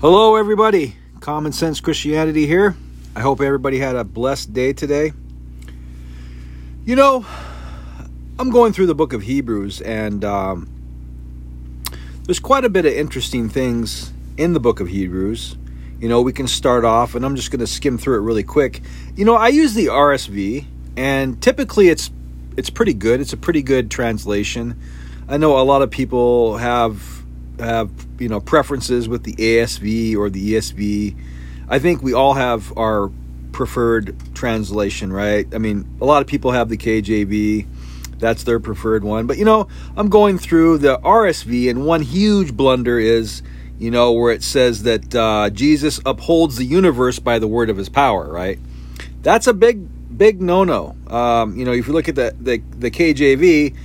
Hello, everybody. Common Sense Christianity here. I hope everybody had a blessed day today. You know, I'm going through the book of Hebrews, and um, there's quite a bit of interesting things in the book of Hebrews. You know, we can start off, and I'm just going to skim through it really quick. You know, I use the RSV, and typically it's it's pretty good. It's a pretty good translation. I know a lot of people have have you know preferences with the ASV or the ESV. I think we all have our preferred translation, right? I mean, a lot of people have the KJV. That's their preferred one. But you know, I'm going through the RSV, and one huge blunder is, you know, where it says that uh, Jesus upholds the universe by the word of his power, right? That's a big, big no-no. Um, you know, if you look at the, the the KJV,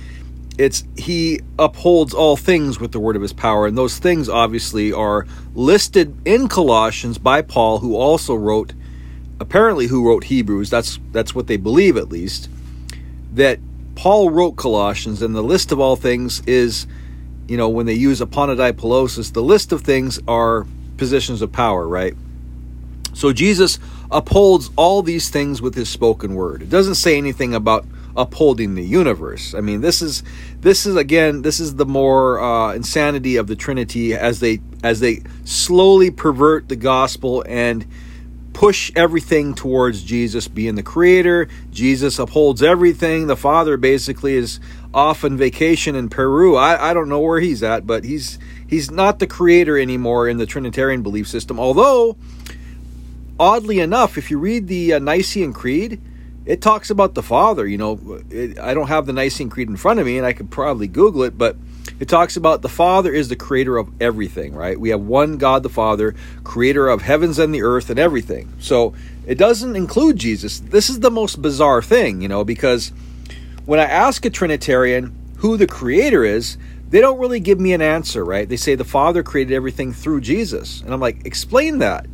it's he upholds all things with the word of his power. And those things obviously are listed in colossians by paul who also wrote apparently who wrote hebrews. That's that's what they believe at least that paul wrote colossians. And the list of all things is you know when they use aponadipolosis the list of things are positions of power right? So jesus upholds all these things with his spoken word. It doesn't say anything about upholding the universe. I mean, this is this is again this is the more uh, insanity of the Trinity as they as they slowly pervert the gospel and push everything towards Jesus being the creator. Jesus upholds everything. The Father basically is off on vacation in Peru. I, I don't know where he's at, but he's he's not the creator anymore in the Trinitarian belief system. Although, oddly enough, if you read the uh, Nicene Creed, it talks about the Father. You know, it, I don't have the Nicene Creed in front of me, and I could probably Google it, but it talks about the Father is the creator of everything, right? We have one God the Father, creator of heavens and the earth and everything. So it doesn't include Jesus. This is the most bizarre thing, you know, because when I ask a Trinitarian who the creator is, they don't really give me an answer, right? They say the Father created everything through Jesus. And I'm like, explain that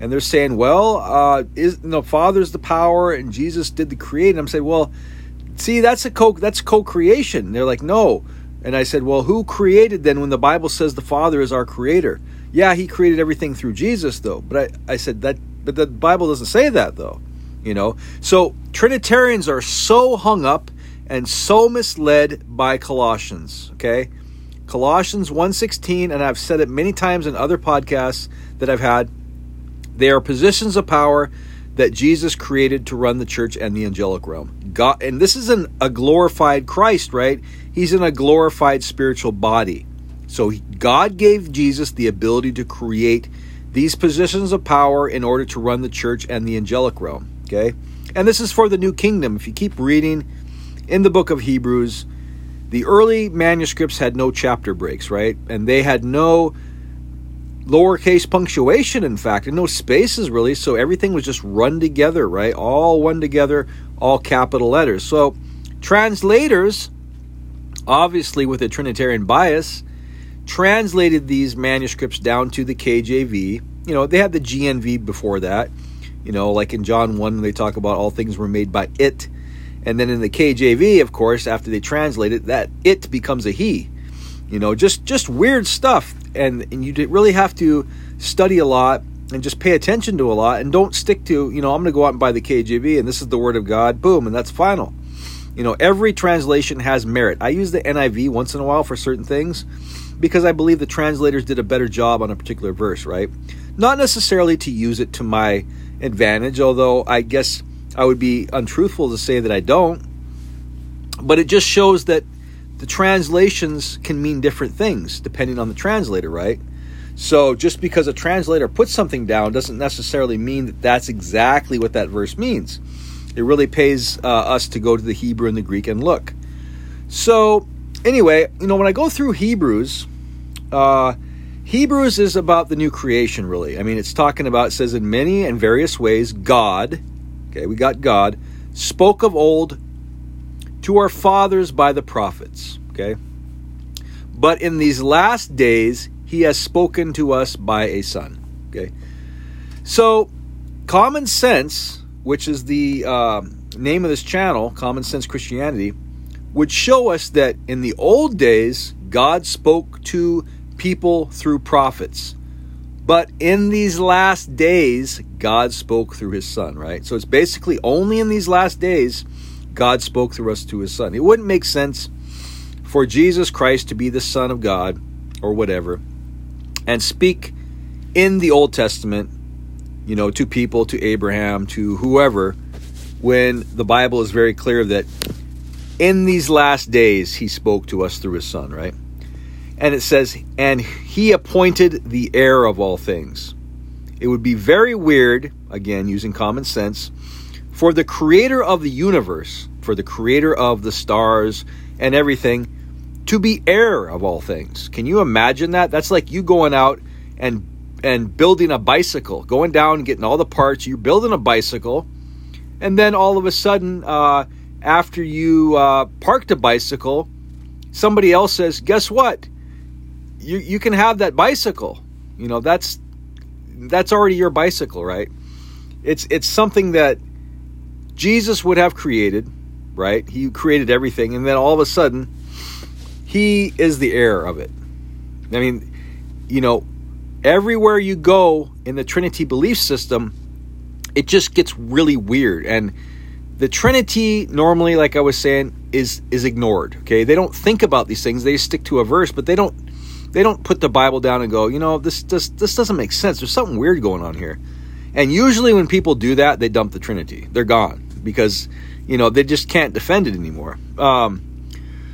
and they're saying, well, uh, is know, Father's the power and Jesus did the creating. I'm saying, well, see, that's a co that's co-creation. They're like, no. And I said, well, who created then when the Bible says the Father is our creator? Yeah, he created everything through Jesus, though. But I, I said that but the Bible doesn't say that though. You know? So Trinitarians are so hung up and so misled by Colossians, okay? Colossians 1:16 and I've said it many times in other podcasts that I've had they are positions of power that Jesus created to run the church and the angelic realm. God, and this is an, a glorified Christ, right? He's in a glorified spiritual body. So God gave Jesus the ability to create these positions of power in order to run the church and the angelic realm. Okay? And this is for the new kingdom. If you keep reading in the book of Hebrews, the early manuscripts had no chapter breaks, right? And they had no lowercase punctuation, in fact, and no spaces really. So everything was just run together, right? All one together, all capital letters. So translators, obviously with a Trinitarian bias, translated these manuscripts down to the KJV. You know, they had the GNV before that. You know, like in John 1, they talk about all things were made by it. And then in the KJV, of course, after they translate it, that it becomes a he. You know, just just weird stuff and and you really have to study a lot and just pay attention to a lot and don't stick to you know i'm going to go out and buy the kjv and this is the word of god boom and that's final. You know every translation has merit. I use the niv once in a while for certain things because i believe the translators did a better job on a particular verse right? Not necessarily to use it to my advantage although i guess i would be untruthful to say that i don't but it just shows that the translations can mean different things depending on the translator, right? So just because a translator puts something down doesn't necessarily mean that that's exactly what that verse means. It really pays uh, us to go to the Hebrew and the Greek and look. So anyway, you know, when I go through Hebrews, uh, Hebrews is about the new creation, really. I mean, it's talking about, it says in many and various ways, God, okay, we got God, spoke of old to our fathers by the prophets. Okay? But in these last days, he has spoken to us by a son. Okay? So, common sense, which is the uh, name of this channel, Common Sense Christianity, would show us that in the old days, God spoke to people through prophets. But in these last days, God spoke through his son, right? So it's basically only in these last days God spoke through us to his son. It wouldn't make sense for Jesus Christ to be the son of God or whatever and speak in the Old Testament, you know, to people, to Abraham, to whoever, when the Bible is very clear that in these last days he spoke to us through his son, right? And it says, and he appointed the heir of all things. It would be very weird, again, using common sense, for the creator of the universe, for the creator of the stars and everything, to be heir of all things. Can you imagine that? That's like you going out and and building a bicycle, going down getting all the parts. You're building a bicycle, and then all of a sudden, uh, after you uh, parked a bicycle, somebody else says, "Guess what? You you can have that bicycle." You know that's that's already your bicycle, right? It's it's something that Jesus would have created, right? He created everything, and then all of a sudden, he is the heir of it. I mean, you know, everywhere you go in the Trinity belief system, it just gets really weird. And the Trinity normally, like I was saying, is is ignored. Okay, they don't think about these things. They stick to a verse, but they don't they don't put the Bible down and go, you know, this this this doesn't make sense. There's something weird going on here. And usually when people do that, they dump the Trinity. They're gone because you know they just can't defend it anymore. Um,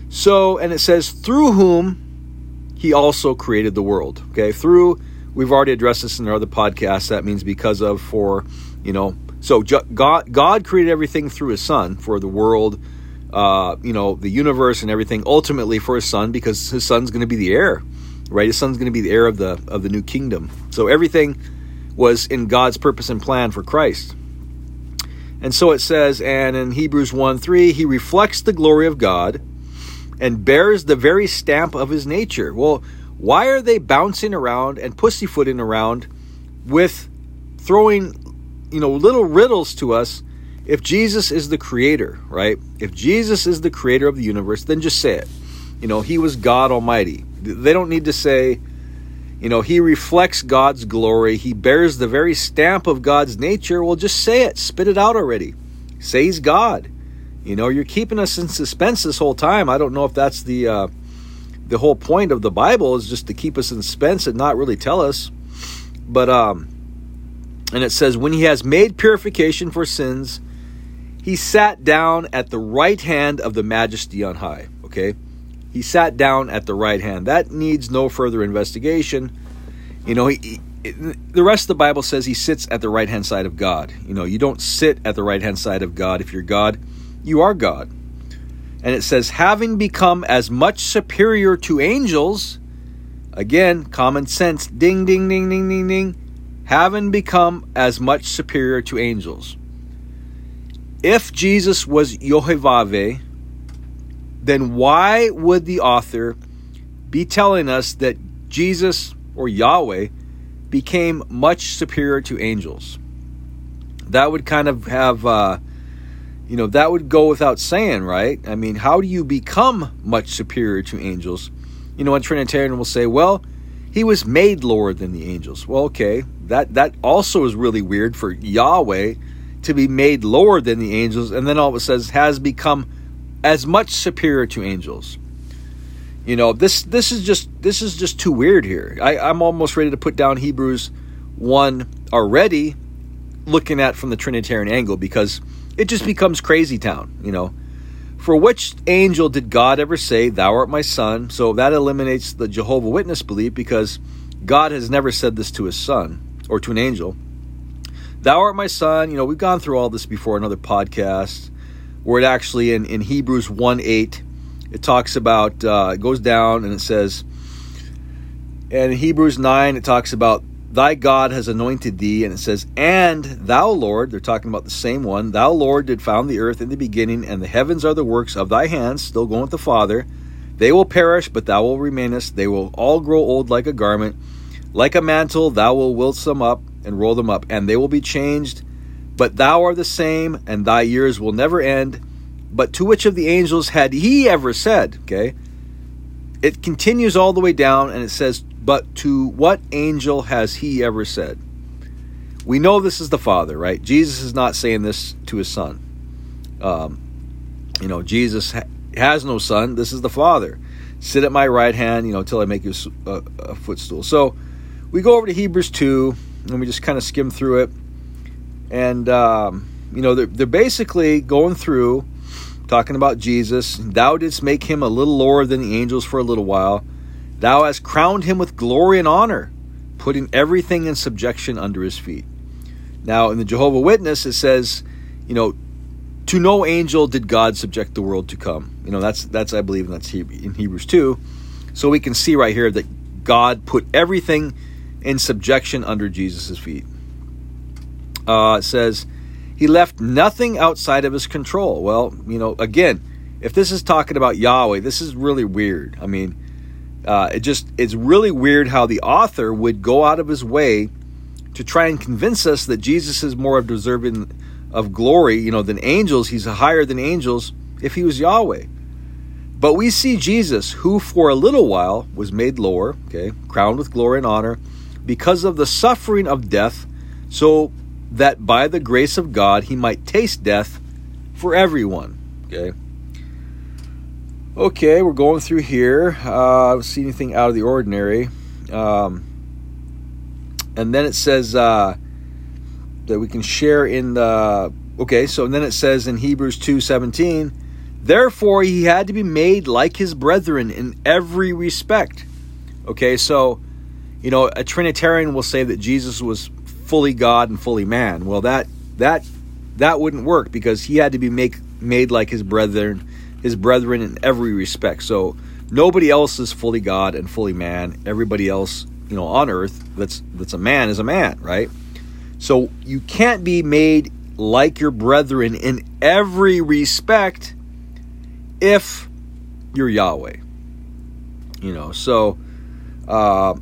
so, and it says through whom he also created the world. Okay, through we've already addressed this in our other podcast. That means because of for you know. So God God created everything through His Son for the world. Uh, you know the universe and everything ultimately for his son because his son's going to be the heir right his son's going to be the heir of the of the new kingdom so everything was in god's purpose and plan for christ and so it says and in hebrews 1 3 he reflects the glory of god and bears the very stamp of his nature well why are they bouncing around and pussyfooting around with throwing, you know, little riddles to us if Jesus is the creator, right? If Jesus is the creator of the universe, then just say it. You know, he was God Almighty. They don't need to say, you know, he reflects God's glory. He bears the very stamp of God's nature. Well, just say it. Spit it out already. Say he's God. You know, you're keeping us in suspense this whole time. I don't know if that's the uh, the whole point of the Bible is just to keep us in suspense and not really tell us. But um and it says when he has made purification for sins, he sat down at the right hand of the majesty on high, okay? He sat down at the right hand. That needs no further investigation. You know, he, he, the rest of the Bible says he sits at the right hand side of God. You know, you don't sit at the right hand side of God if you're God. You are God and it says, having become as much superior to angels, again, common sense, ding, ding, ding, ding, ding, ding, having become as much superior to angels. If Jesus was Yohevave, then why would the author be telling us that Jesus or Yahweh became much superior to angels? That would kind of have. Uh, you know, that would go without saying, right? I mean, how do you become much superior to angels? You know, a Trinitarian will say, well, he was made lower than the angels. Well, okay, that, that also is really weird for Yahweh to be made lower than the angels, and then all of it says has become as much superior to angels. You know, this this is just this is just too weird here. I, I'm almost ready to put down Hebrews one already, looking at from the Trinitarian angle because it just becomes crazy town, you know. For which angel did God ever say, Thou art my son? So that eliminates the Jehovah Witness belief because God has never said this to his son or to an angel. Thou art my son. You know, we've gone through all this before in other podcasts where it actually in, in Hebrews 1 8, it talks about, uh, it goes down and it says, and in Hebrews 9, it talks about Thy God has anointed thee, and it says, And thou, Lord, they're talking about the same one, thou, Lord, did found the earth in the beginning, and the heavens are the works of thy hands, still going with the Father. They will perish, but thou will remainest. They will all grow old like a garment. Like a mantle, thou will wilt them up and roll them up, and they will be changed. But thou art the same, and thy years will never end. But to which of the angels had he ever said? Okay. It continues all the way down, and it says, but to what angel has he ever said? We know this is the Father, right? Jesus is not saying this to his son. Um, you know, Jesus ha- has no son. This is the Father. Sit at my right hand, you know, until I make you a, a footstool. So we go over to Hebrews 2, and we just kind of skim through it. And, um, you know, they're, they're basically going through talking about Jesus. Thou didst make him a little lower than the angels for a little while. Thou hast crowned him with glory and honor, putting everything in subjection under his feet. Now, in the Jehovah Witness, it says, you know, to no angel did God subject the world to come. You know, that's that's I believe that's in Hebrews two. So we can see right here that God put everything in subjection under Jesus' feet. Uh, says he left nothing outside of his control. Well, you know, again, if this is talking about Yahweh, this is really weird. I mean, uh, it just it's really weird how the author would go out of his way to try and convince us that Jesus is more deserving of glory, you know, than angels. He's higher than angels if he was Yahweh. But we see Jesus, who for a little while was made lower, okay, crowned with glory and honor, because of the suffering of death, so that by the grace of God he might taste death for everyone. Okay. Okay, we're going through here. Uh, I don't see anything out of the ordinary. Um, and then it says uh, that we can share in the. Okay, so then it says in Hebrews two seventeen, therefore he had to be made like his brethren in every respect. Okay, so you know a Trinitarian will say that Jesus was fully God and fully man. Well, that that that wouldn't work because he had to be make made like his brethren his brethren in every respect. So nobody else is fully God and fully man. Everybody else, you know, on earth that's that's a man is a man, right? So you can't be made like your brethren in every respect if you're Yahweh. You know, so uh,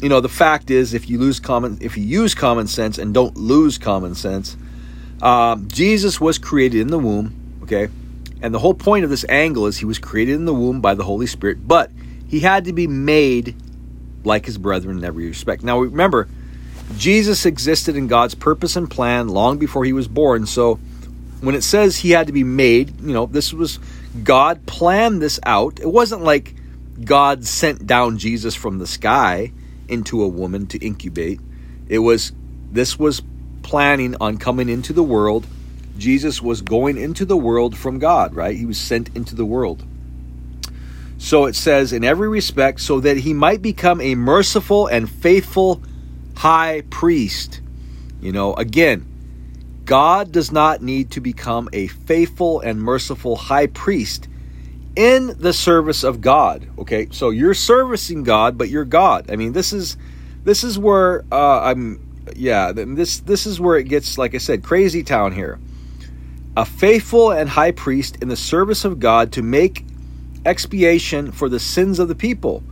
you know the fact is if you lose common if you use common sense and don't lose common sense, uh, Jesus was created in the womb. Okay, and the whole point of this angle is he was created in the womb by the Holy Spirit, but he had to be made like his brethren in every respect. Now remember, Jesus existed in God's purpose and plan long before he was born. So when it says he had to be made, you know, this was God planned this out. It wasn't like God sent down Jesus from the sky into a woman to incubate. It was this was planning on coming into the world Jesus was going into the world from God, right? He was sent into the world. So it says, in every respect, so that he might become a merciful and faithful high priest. You know, again, God does not need to become a faithful and merciful high priest in the service of God. Okay, so you're servicing God, but you're God. I mean, this is this is where uh, I'm. Yeah, this this is where it gets, like I said, crazy town here a faithful and high priest in the service of God to make expiation for the sins of the people.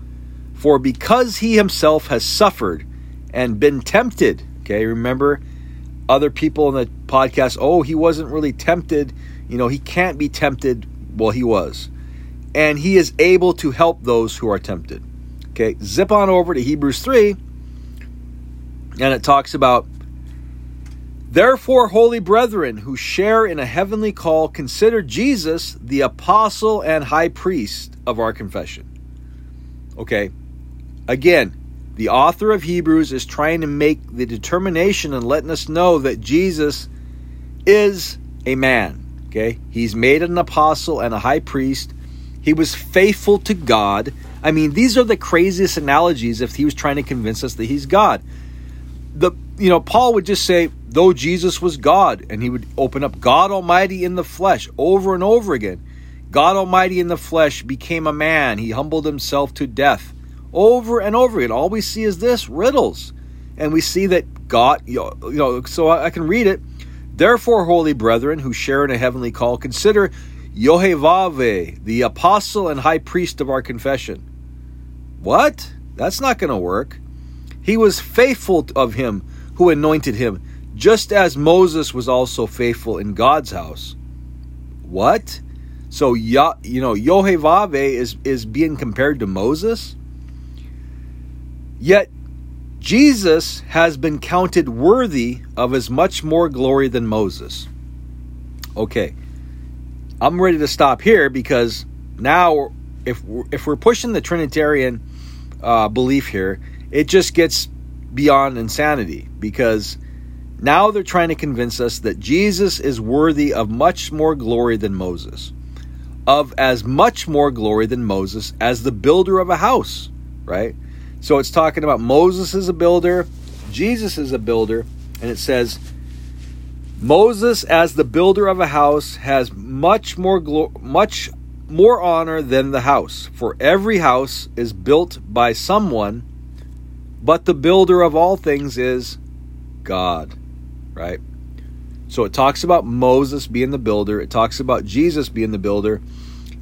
For because he himself has suffered and been tempted, okay, remember other people in the podcast, oh, he wasn't really tempted. You know, he can't be tempted. Well, he was. And he is able to help those who are tempted. Okay, zip on over to Hebrews 3, and it talks about Therefore, holy brethren who share in a heavenly call, consider Jesus the apostle and high priest of our confession. Okay, again, the author of Hebrews is trying to make the determination and letting us know that Jesus is a man. Okay, he's made an apostle and a high priest. He was faithful to God. I mean, these are the craziest analogies if he was trying to convince us that he's God. The you know, Paul would just say, though Jesus was God, and he would open up God Almighty in the flesh over and over again. God Almighty in the flesh became a man. He humbled himself to death over and over again. All we see is this riddles. And we see that God, you know, so I can read it. Therefore, holy brethren who share in a heavenly call, consider Yohevave, the apostle and high priest of our confession. What? That's not going to work. He was faithful of him who anointed him just as Moses was also faithful in God's house. What? So you know, Yohevave is is being compared to Moses. Yet Jesus has been counted worthy of as much more glory than Moses. Okay, I'm ready to stop here because now, if if we're pushing the Trinitarian uh, belief here, it just gets beyond insanity because now they're trying to convince us that Jesus is worthy of much more glory than Moses, of as much more glory than Moses as the builder of a house, right? So it's talking about Moses is a builder, Jesus is a builder, and it says Moses as the builder of a house has much more glo- much more honor than the house, for every house is built by someone, but the builder of all things is God right? So it talks about Moses being the builder, it talks about Jesus being the builder,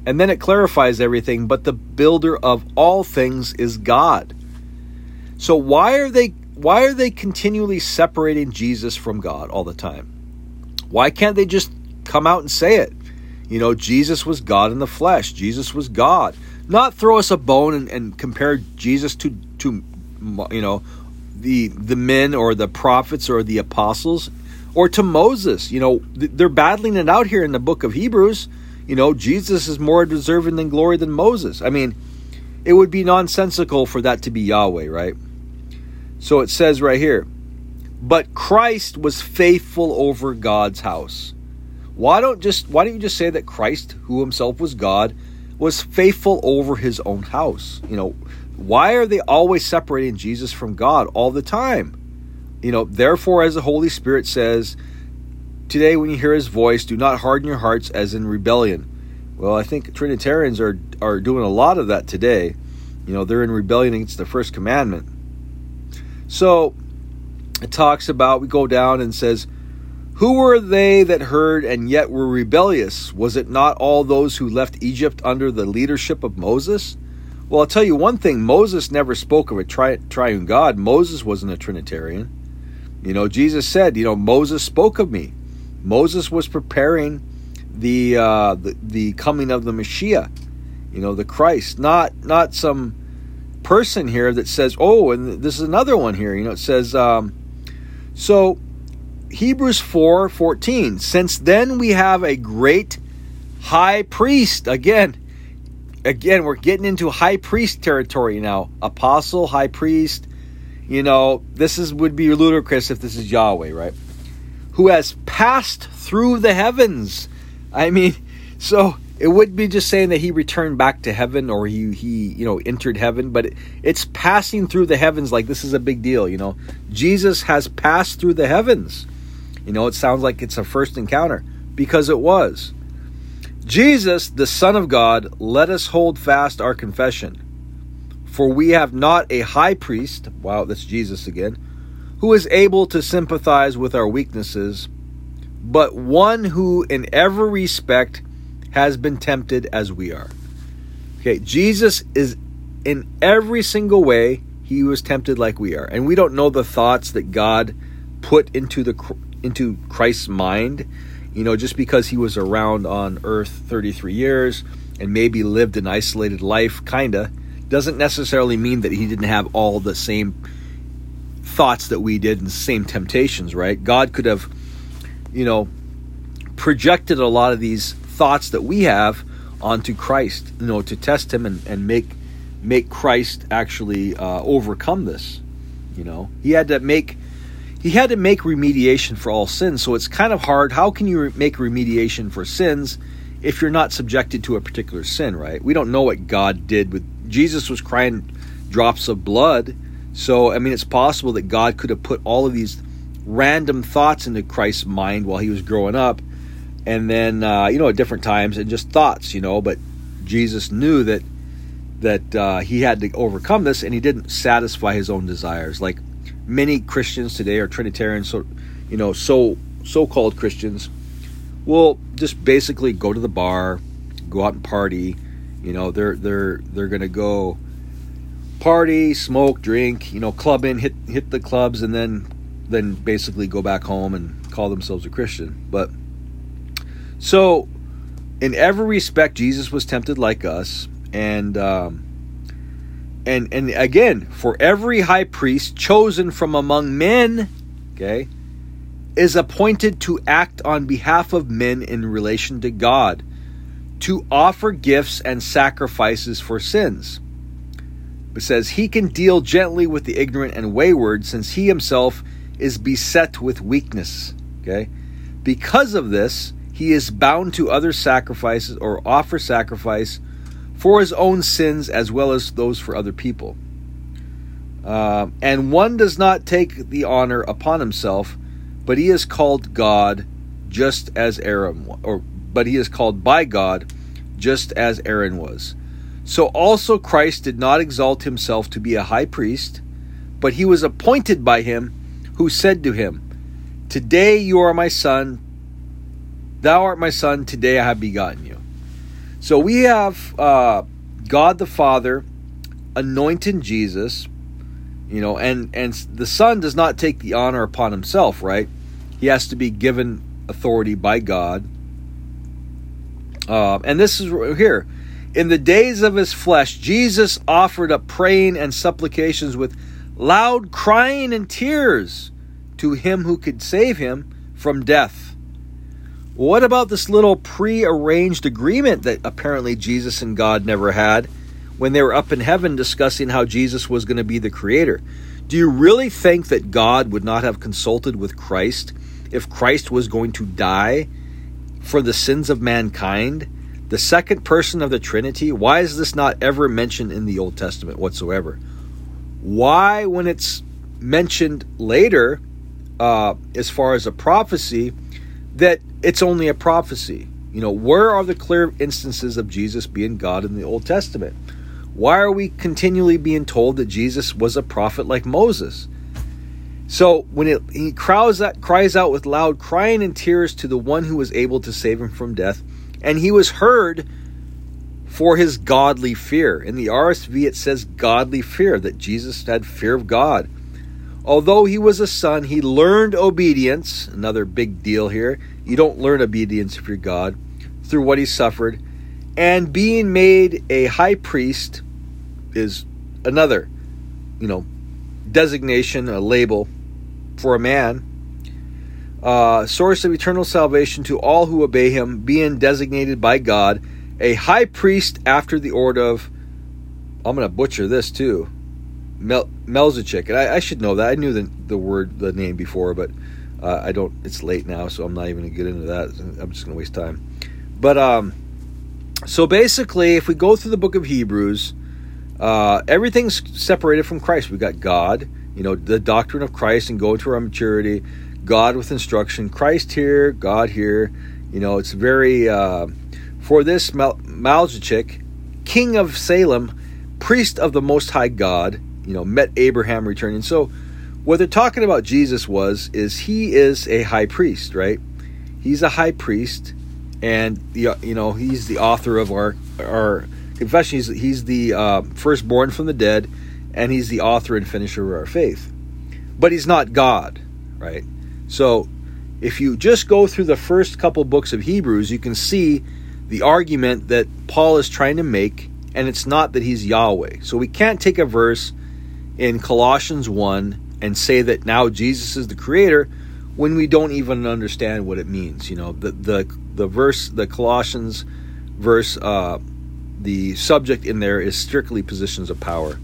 and then it clarifies everything, but the builder of all things is God. So why are they why are they continually separating Jesus from God all the time? Why can't they just come out and say it? You know, Jesus was God in the flesh. Jesus was God. Not throw us a bone and, and compare Jesus to to you know the the men or the prophets or the apostles or to Moses. You know, they're battling it out here in the book of Hebrews. You know, Jesus is more deserving than glory than Moses. I mean, it would be nonsensical for that to be Yahweh, right? So it says right here, but Christ was faithful over God's house. Why don't just why don't you just say that Christ, who himself was God, was faithful over his own house? You know, why are they always separating Jesus from God all the time? You know, therefore, as the Holy Spirit says, today when you hear his voice, do not harden your hearts as in rebellion. Well, I think Trinitarians are, are doing a lot of that today. You know, they're in rebellion against the first commandment. So it talks about, we go down and says, Who were they that heard and yet were rebellious? Was it not all those who left Egypt under the leadership of Moses? Well, I'll tell you one thing Moses never spoke of a tri- triune God. Moses wasn't a Trinitarian. You know, Jesus said, you know, Moses spoke of me. Moses was preparing the, uh, the, the coming of the Messiah, you know, the Christ, not not some person here that says, oh, and this is another one here. You know, it says, um, so Hebrews 4 14, since then we have a great high priest. Again, again, we're getting into high priest territory now. Apostle, high priest. You know, this is would be ludicrous if this is Yahweh, right? Who has passed through the heavens. I mean, so it would be just saying that he returned back to heaven or he he you know entered heaven, but it, it's passing through the heavens like this is a big deal. You know, Jesus has passed through the heavens. You know, it sounds like it's a first encounter because it was. Jesus, the Son of God, let us hold fast our confession. For we have not a high priest, wow, that's Jesus again, who is able to sympathize with our weaknesses, but one who in every respect has been tempted as we are. Okay, Jesus is in every single way, he was tempted like we are. And we don't know the thoughts that God put into the into Christ's mind you know, just because he was around on Earth 33 years and maybe lived an isolated life, kinda, doesn't necessarily mean that he didn't have all the same thoughts that we did and same temptations, right? God could have, you know, projected a lot of these thoughts that we have onto Christ, you know, to test him and, and make make Christ actually uh, overcome this. You know, he had to make he had to make remediation for all sins. So it's kind of hard. How can you re- make remediation for sins if you're not subjected to a particular sin, right? We don't know what God did with Jesus was crying drops of blood. So I mean it's possible that God could have put all of these random thoughts into Christ's mind while he was growing up and then uh, you know at different times and just thoughts, you know, but Jesus knew that that uh, he had to overcome this and he didn't satisfy his own desires like many Christians today are Trinitarians, so you know, so so-called Christians will just basically go to the bar, go out and party. You know, they're they're they're gonna go party, smoke, drink, you know, club in, hit hit the clubs, and then then basically go back home and call themselves a Christian. But so, in every respect, Jesus was tempted like us, and um, and and again, for every high priest chosen from among men, okay, is appointed to act on behalf of men in relation to God, to offer gifts and sacrifices for sins. It says he can deal gently with the ignorant and wayward, since he himself is beset with weakness. Okay, because of this, he is bound to other sacrifices or offer sacrifice for his own sins as well as those for other people. Uh, and one does not take the honor upon himself, but he is called God, just as Aaron, or but he is called by God, just as Aaron was. So also Christ did not exalt himself to be a high priest, but he was appointed by him, who said to him, "Today you are my son. Thou art my son. Today I have begotten you." So we have uh, God the Father anointing Jesus, you know, and and the Son does not take the honor upon himself, right? He has to be given authority by God. Uh, and this is here. In the days of his flesh, Jesus offered up praying and supplications with loud crying and tears to him who could save him from death. What about this little pre-arranged agreement that apparently Jesus and God never had when they were up in heaven discussing how Jesus was going to be the creator? Do you really think that God would not have consulted with Christ if Christ was going to die for the sins of mankind? The second person of the Trinity? Why is this not ever mentioned in the Old Testament whatsoever? Why, when it's mentioned later, uh, as far as a prophecy, that it's only a prophecy. You know, where are the clear instances of Jesus being God in the Old Testament? Why are we continually being told that Jesus was a prophet like Moses? So when it, he cries out, cries out with loud crying and tears to the one who was able to save him from death, and he was heard for his godly fear. In the RSV, it says godly fear, that Jesus had fear of God. Although he was a son, he learned obedience, another big deal here. You don't learn obedience if you're God, through what he suffered. And being made a high priest is another, you know, designation, a label for a man. Uh, source of eternal salvation to all who obey him, being designated by God a high priest after the order of, I'm going to butcher this too, Mel- Melchizedek, and I, I, should know that. I knew the the word, the name before, but uh, I don't. It's late now, so I'm not even gonna get into that. I'm just gonna waste time. But um, so basically, if we go through the book of Hebrews, uh, everything's separated from Christ. We got God, you know, the doctrine of Christ, and go to our maturity. God with instruction. Christ here, God here. You know, it's very uh, for this Mal- king of Salem, priest of the Most High God you know, met Abraham returning. So what they're talking about Jesus was is he is a high priest, right? He's a high priest, and the you know he's the author of our our confession. He's he's the uh, firstborn from the dead, and he's the author and finisher of our faith. But he's not God, right? So if you just go through the first couple books of Hebrews, you can see the argument that Paul is trying to make, and it's not that he's Yahweh. So we can't take a verse in Colossians 1 and say that now Jesus is the creator when we don't even understand what it means. You know, the the the verse, the Colossians verse, uh, the subject in there is strictly positions of power.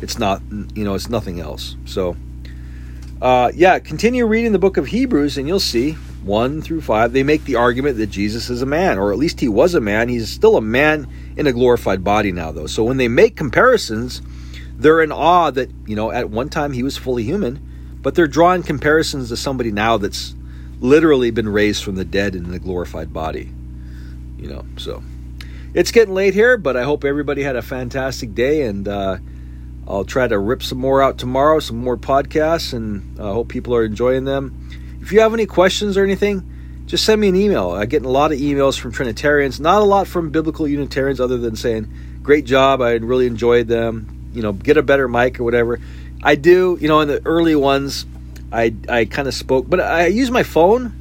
It's not, you know, it's nothing else. So, uh, yeah, continue reading the book of Hebrews, and you'll see one through five. They make the argument that Jesus is a man, or at least he was a man. He's still a man in a glorified body now, though. So when they make comparisons they're in awe that, you know, at one time he was fully human, but they're drawing comparisons to somebody now that's literally been raised from the dead in a glorified body. You know, so it's getting late here, but I hope everybody had a fantastic day and uh, I'll try to rip some more out tomorrow, some more podcasts, and I uh, hope people are enjoying them. If you have any questions or anything, just send me an email. I get a lot of emails from Trinitarians, not a lot from biblical Unitarians, other than saying, Great job, I really enjoyed them you know, get a better mic or whatever. I do, you know, in the early ones, I I kind of spoke, but I use my phone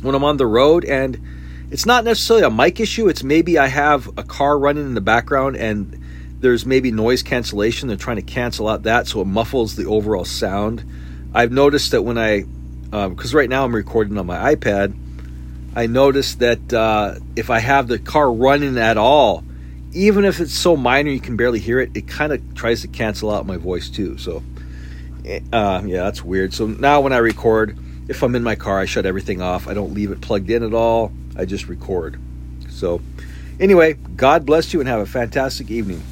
when I'm on the road, and it's not necessarily a mic issue. It's maybe I have a car running in the background, and there's maybe noise cancellation. They're trying to cancel out that so it muffles the overall sound. I've noticed that when I, because um, right now I'm recording on my iPad, I noticed that uh, if I have the car running at all, even if it's so minor you can barely hear it, it kind of tries to cancel out my voice too. So, uh, yeah, that's weird. So now when I record, if I'm in my car, I shut everything off. I don't leave it plugged in at all. I just record. So, anyway, God bless you and have a fantastic evening.